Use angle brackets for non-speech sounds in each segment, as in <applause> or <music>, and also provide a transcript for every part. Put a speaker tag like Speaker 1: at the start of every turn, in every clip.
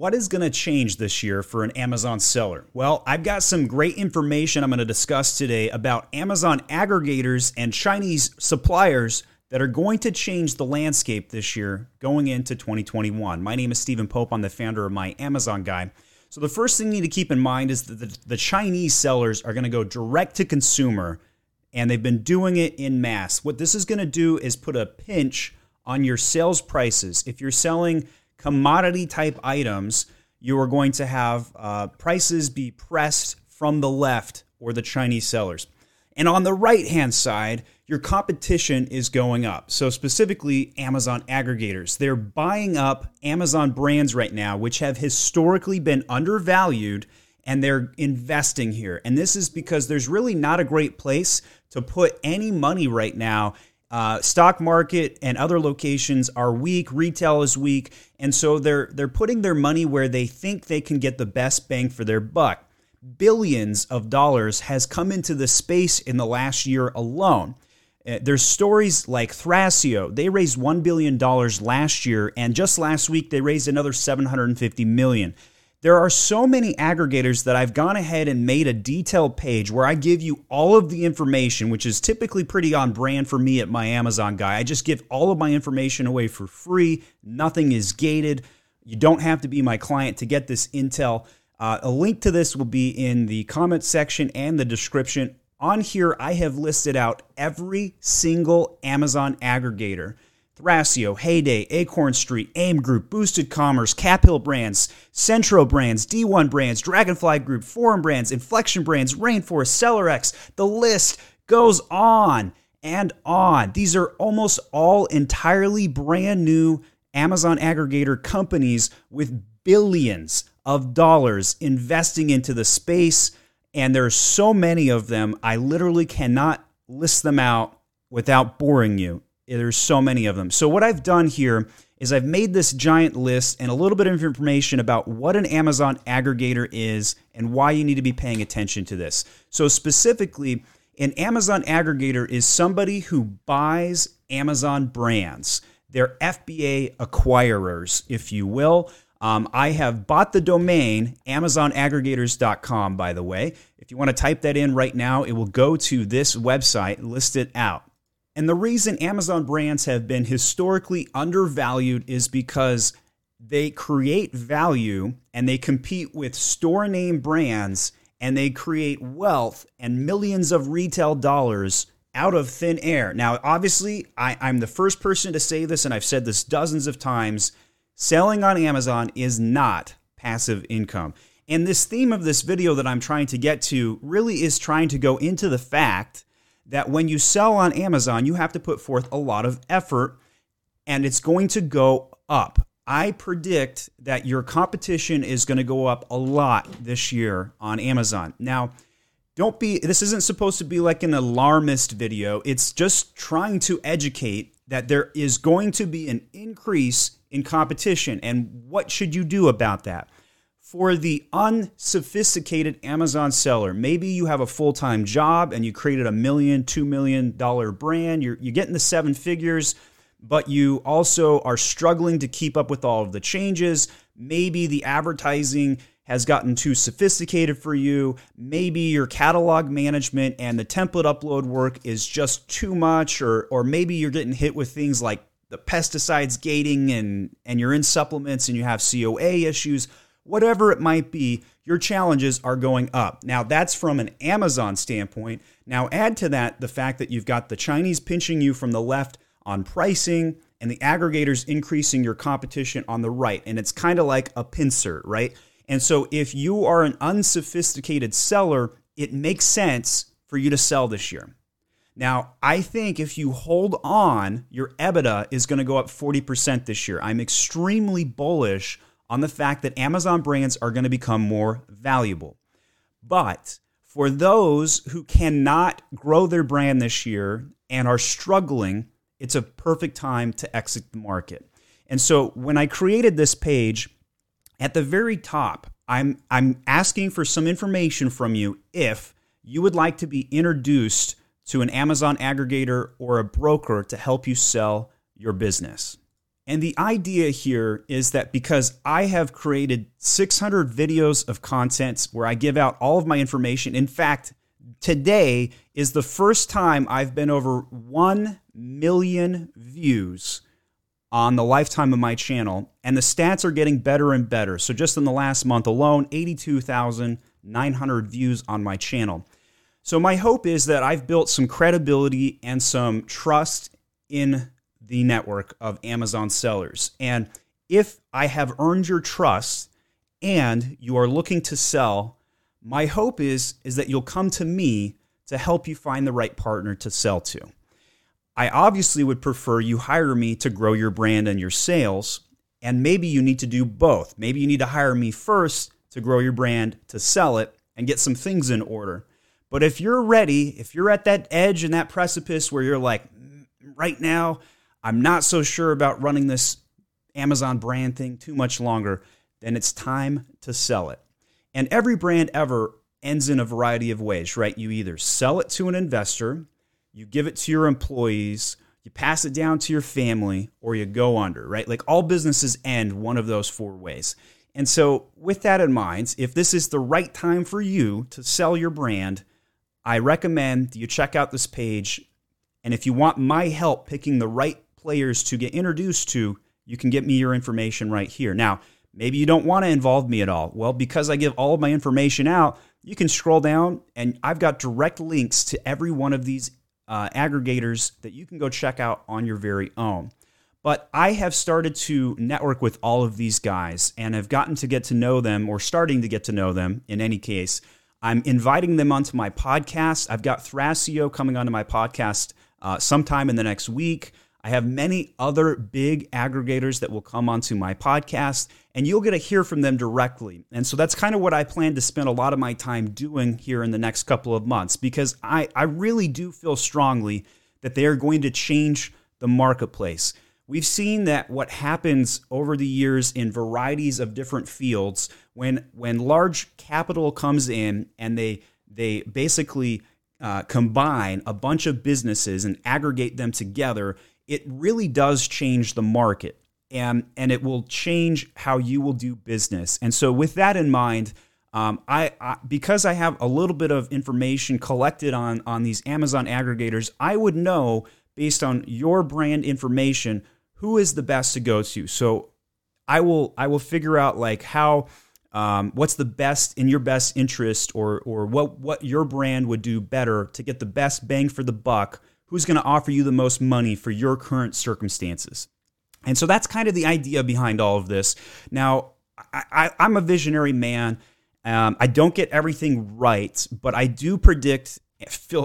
Speaker 1: What is going to change this year for an Amazon seller? Well, I've got some great information I'm going to discuss today about Amazon aggregators and Chinese suppliers that are going to change the landscape this year going into 2021. My name is Stephen Pope. I'm the founder of My Amazon Guy. So, the first thing you need to keep in mind is that the, the Chinese sellers are going to go direct to consumer, and they've been doing it in mass. What this is going to do is put a pinch on your sales prices. If you're selling commodity type items, you are going to have uh, prices be pressed from the left or the Chinese sellers. And on the right hand side, your competition is going up. So, specifically, Amazon aggregators. They're buying up Amazon brands right now, which have historically been undervalued, and they're investing here. And this is because there's really not a great place to put any money right now uh, stock market and other locations are weak. Retail is weak, and so they're they're putting their money where they think they can get the best bang for their buck. Billions of dollars has come into the space in the last year alone. Uh, there's stories like Thrasio. They raised $1 billion last year, and just last week they raised another $750 million. There are so many aggregators that I've gone ahead and made a detailed page where I give you all of the information, which is typically pretty on brand for me at my Amazon guy. I just give all of my information away for free. Nothing is gated. You don't have to be my client to get this intel. Uh, a link to this will be in the comment section and the description. On here, I have listed out every single Amazon aggregator Thrasio, Heyday, Acorn Street, AIM Group, Boosted Commerce, Caphill Brands, Centro Brands, D1 Brands, Dragonfly Group, Forum Brands, Inflection Brands, Rainforest, SellerX. The list goes on and on. These are almost all entirely brand new Amazon aggregator companies with billions of dollars investing into the space. And there's so many of them, I literally cannot list them out without boring you. There's so many of them. So, what I've done here is I've made this giant list and a little bit of information about what an Amazon aggregator is and why you need to be paying attention to this. So, specifically, an Amazon aggregator is somebody who buys Amazon brands. They're FBA acquirers, if you will. Um, I have bought the domain amazonaggregators.com, by the way. If you want to type that in right now, it will go to this website, list it out. And the reason Amazon brands have been historically undervalued is because they create value and they compete with store name brands and they create wealth and millions of retail dollars out of thin air. Now, obviously, I, am the first person to say this, and I've said this dozens of times selling on Amazon is not passive income. And this theme of this video that I'm trying to get to really is trying to go into the fact that when you sell on Amazon, you have to put forth a lot of effort and it's going to go up. I predict that your competition is going to go up a lot this year on Amazon. Now, don't be, this isn't supposed to be like an alarmist video. It's just trying to educate that there is going to be an increase in competition. And what should you do about that? For the unsophisticated Amazon seller, maybe you have a full time job and you created a million, two million dollar brand. You're, you're getting the seven figures, but you also are struggling to keep up with all of the changes. Maybe the advertising has gotten too sophisticated for you. Maybe your catalog management and the template upload work is just too much, or, or maybe you're getting hit with things like the pesticides gating and, and you're in supplements and you have COA issues whatever it might be, your challenges are going up. Now, that's from an Amazon standpoint. Now, add to that the fact that you've got the Chinese pinching you from the left on pricing and the aggregators increasing your competition on the right. And it's kind of like a pincer, right? And so, if you are an unsophisticated seller, it makes sense for you to sell this year. Now, I think if you hold on, your EBITDA is going to go up 40% this year. I'm extremely bullish on the fact that Amazon brands are going to become more valuable. But for those who cannot grow their brand this year and are struggling, it's a perfect time to exit the market. And so when I created this page, at the very top, I'm, I'm asking for some information from you if you would like to be introduced to an Amazon aggregator or a broker to help you sell your business. And the idea here is that because I have created 600 videos of content where I give out all of my information, in fact, today is the first time I've been over 1 million views on the lifetime of my channel, and the stats are getting better and better. So, just in the last month alone, 82,900 views on my channel. So, my hope is that I've built some credibility and some trust in the network of Amazon sellers. And if I have earned your trust and you are looking to sell, my hope is, is that you'll come to me to help you find the right partner to sell to. I obviously would prefer you hire me to grow your brand and your sales. And maybe you need to do both. Maybe you need to hire me first to grow your brand, to sell it, and get some things in order. But if you're ready, if you're at that edge and that precipice where you're like, mm, right now, I'm not so sure about running this Amazon brand thing too much longer, then it's time to sell it. And every brand ever ends in a variety of ways, right? You either sell it to an investor, you give it to your employees, you pass it down to your family, or you go under, right? Like all businesses end one of those four ways. And so, with that in mind, if this is the right time for you to sell your brand, I recommend you check out this page. And if you want my help picking the right players to get introduced to, you can get me your information right here. Now, maybe you don't want to involve me at all. Well, because I give all of my information out, you can scroll down and I've got direct links to every one of these uh, aggregators that you can go check out on your very own. But I have started to network with all of these guys and have gotten to get to know them or starting to get to know them in any case. I'm inviting them onto my podcast. I've got Thrasio coming onto my podcast uh, sometime in the next week. I have many other big aggregators that will come onto my podcast, and you'll get to hear from them directly. And so that's kind of what I plan to spend a lot of my time doing here in the next couple of months because I, I really do feel strongly that they are going to change the marketplace. We've seen that what happens over the years in varieties of different fields when when large capital comes in and they they basically uh, combine a bunch of businesses and aggregate them together it really does change the market and and it will change how you will do business. And so with that in mind, um, I, I, because I have a little bit of information collected on on these Amazon aggregators, I would know based on your brand information who is the best to go to. So I will I will figure out like how um, what's the best in your best interest or or what what your brand would do better to get the best bang for the buck who's going to offer you the most money for your current circumstances. And so that's kind of the idea behind all of this. Now, I, am a visionary man. Um, I don't get everything right, but I do predict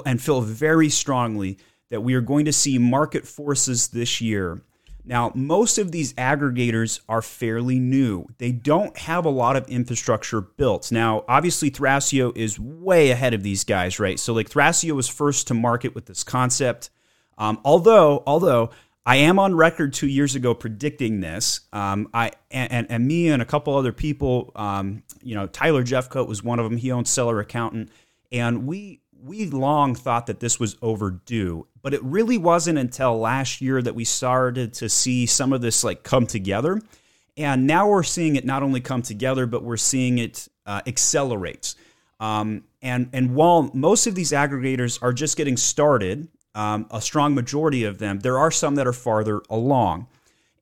Speaker 1: and feel very strongly that we are going to see market forces this year now, most of these aggregators are fairly new. They don't have a lot of infrastructure built. Now, obviously, Thrasio is way ahead of these guys, right? So, like, Thrasio was first to market with this concept. Um, although, although I am on record two years ago predicting this. Um, I and, and, me and a couple other people, um, you know, Tyler Jeffcoat was one of them. He owns Seller Accountant, and we we long thought that this was overdue, but it really wasn't until last year that we started to see some of this like come together. And now we're seeing it not only come together, but we're seeing it uh, accelerate. Um, and and while most of these aggregators are just getting started, um, a strong majority of them, there are some that are farther along.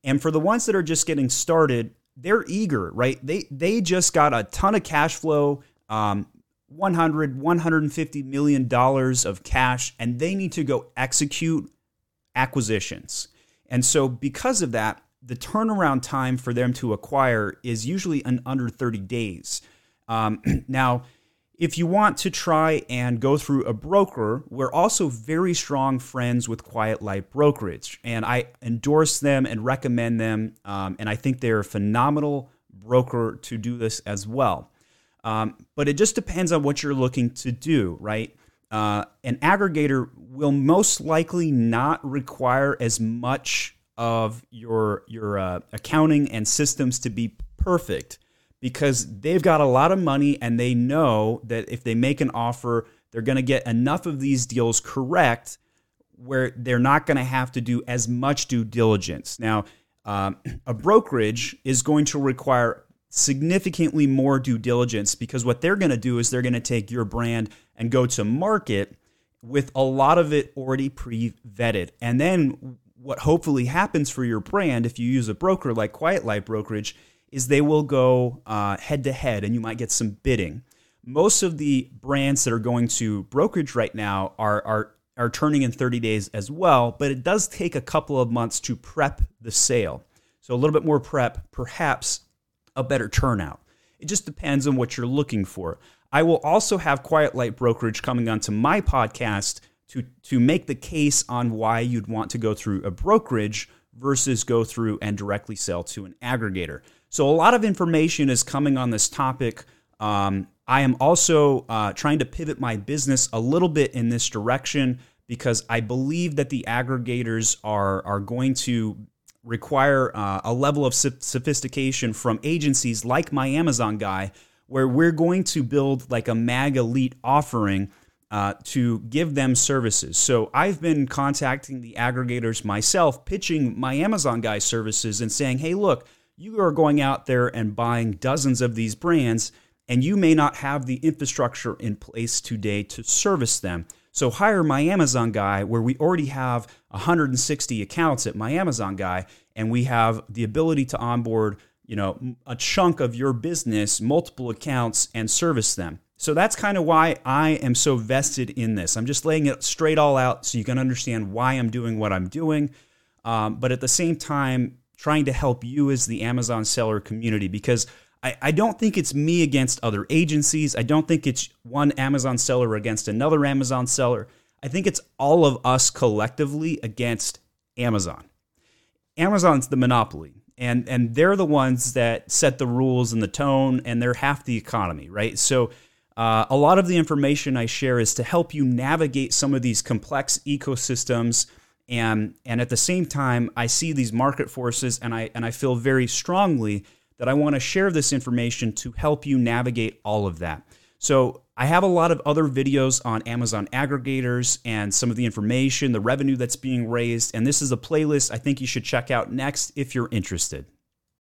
Speaker 1: And for the ones that are just getting started, they're eager, right? They they just got a ton of cash flow. Um, 100 150 million dollars of cash and they need to go execute acquisitions. And so because of that the turnaround time for them to acquire is usually in under 30 days. Um, <clears throat> now if you want to try and go through a broker we're also very strong friends with quiet light brokerage and i endorse them and recommend them um, and i think they're a phenomenal broker to do this as well um, but it just depends on what you're looking to do, right? Uh, an aggregator will most likely not require as much of your your uh, accounting and systems to be perfect because they've got a lot of money and they know that if they make an offer, they're going to get enough of these deals correct where they're not going to have to do as much due diligence. Now, Um, <clears throat> a brokerage is going to require significantly more due diligence because what they're going to do is they're going to take your brand and go to market with a lot of it already pre vetted. And then what hopefully happens for your brand if you use a broker like Quiet Light Brokerage is they will go head to head and you might get some bidding. Most of the brands that are going to brokerage right now are, are are turning in 30 days as well, but it does take a couple of months to prep the sale. So a little bit more prep, perhaps a better turnout. It just depends on what you're looking for. I will also have Quiet Light Brokerage coming onto my podcast to, to make the case on why you'd want to go through a brokerage versus go through and directly sell to an aggregator. So, a lot of information is coming on this topic. Um, I am also uh, trying to pivot my business a little bit in this direction because I believe that the aggregators are, are going to require uh, a level of sophistication from agencies like my Amazon guy, where we're going to build like a mag elite offering uh, to give them services. So I've been contacting the aggregators myself, pitching my Amazon guy services and saying, hey, look, you are going out there and buying dozens of these brands, and you may not have the infrastructure in place today to service them. So hire my Amazon guy where we already have 160 accounts at my Amazon guy and we have the ability to onboard, you know, a chunk of your business, multiple accounts and service them. So that's kind of why I am so vested in this. I'm just laying it straight all out so you can understand why I'm doing what I'm doing. Um, but at the same time, trying to help you as the Amazon seller community because I, I don't think it's me against other agencies. I don't think it's one Amazon seller against another Amazon seller. I think it's all of us collectively against Amazon. Amazon's the monopoly, and and they're the ones that set the rules and the tone, and they're half the economy, right? So. Uh, a lot of the information I share is to help you navigate some of these complex ecosystems, and and at the same time, I see these market forces, and I and I feel very strongly that I want to share this information to help you navigate all of that. So, I have a lot of other videos on Amazon aggregators and some of the information, the revenue that's being raised, and this is a playlist I think you should check out next if you're interested.